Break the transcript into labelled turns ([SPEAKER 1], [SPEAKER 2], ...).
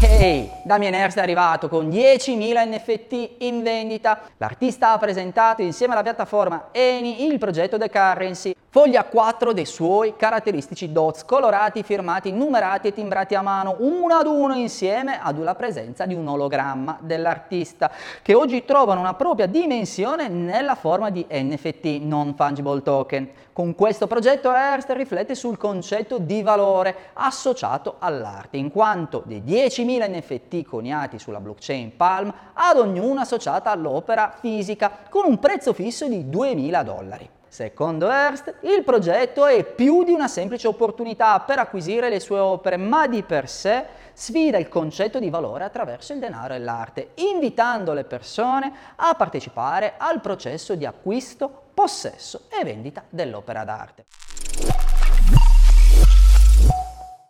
[SPEAKER 1] Hey! Damien Hirst è arrivato con 10.000 NFT in vendita. L'artista ha presentato insieme alla piattaforma Eni il progetto The Currency, foglia 4 dei suoi caratteristici dots colorati, firmati, numerati e timbrati a mano uno ad uno insieme ad una presenza di un ologramma dell'artista che oggi trovano una propria dimensione nella forma di NFT, non fungible token. Con questo progetto Hearst riflette sul concetto di valore associato all'arte, in quanto dei 10.000 NFT coniati sulla blockchain Palm ad ognuna associata all'opera fisica con un prezzo fisso di 2.000 dollari. Secondo Hearst, il progetto è più di una semplice opportunità per acquisire le sue opere, ma di per sé sfida il concetto di valore attraverso il denaro e l'arte, invitando le persone a partecipare al processo di acquisto, possesso e vendita dell'opera d'arte.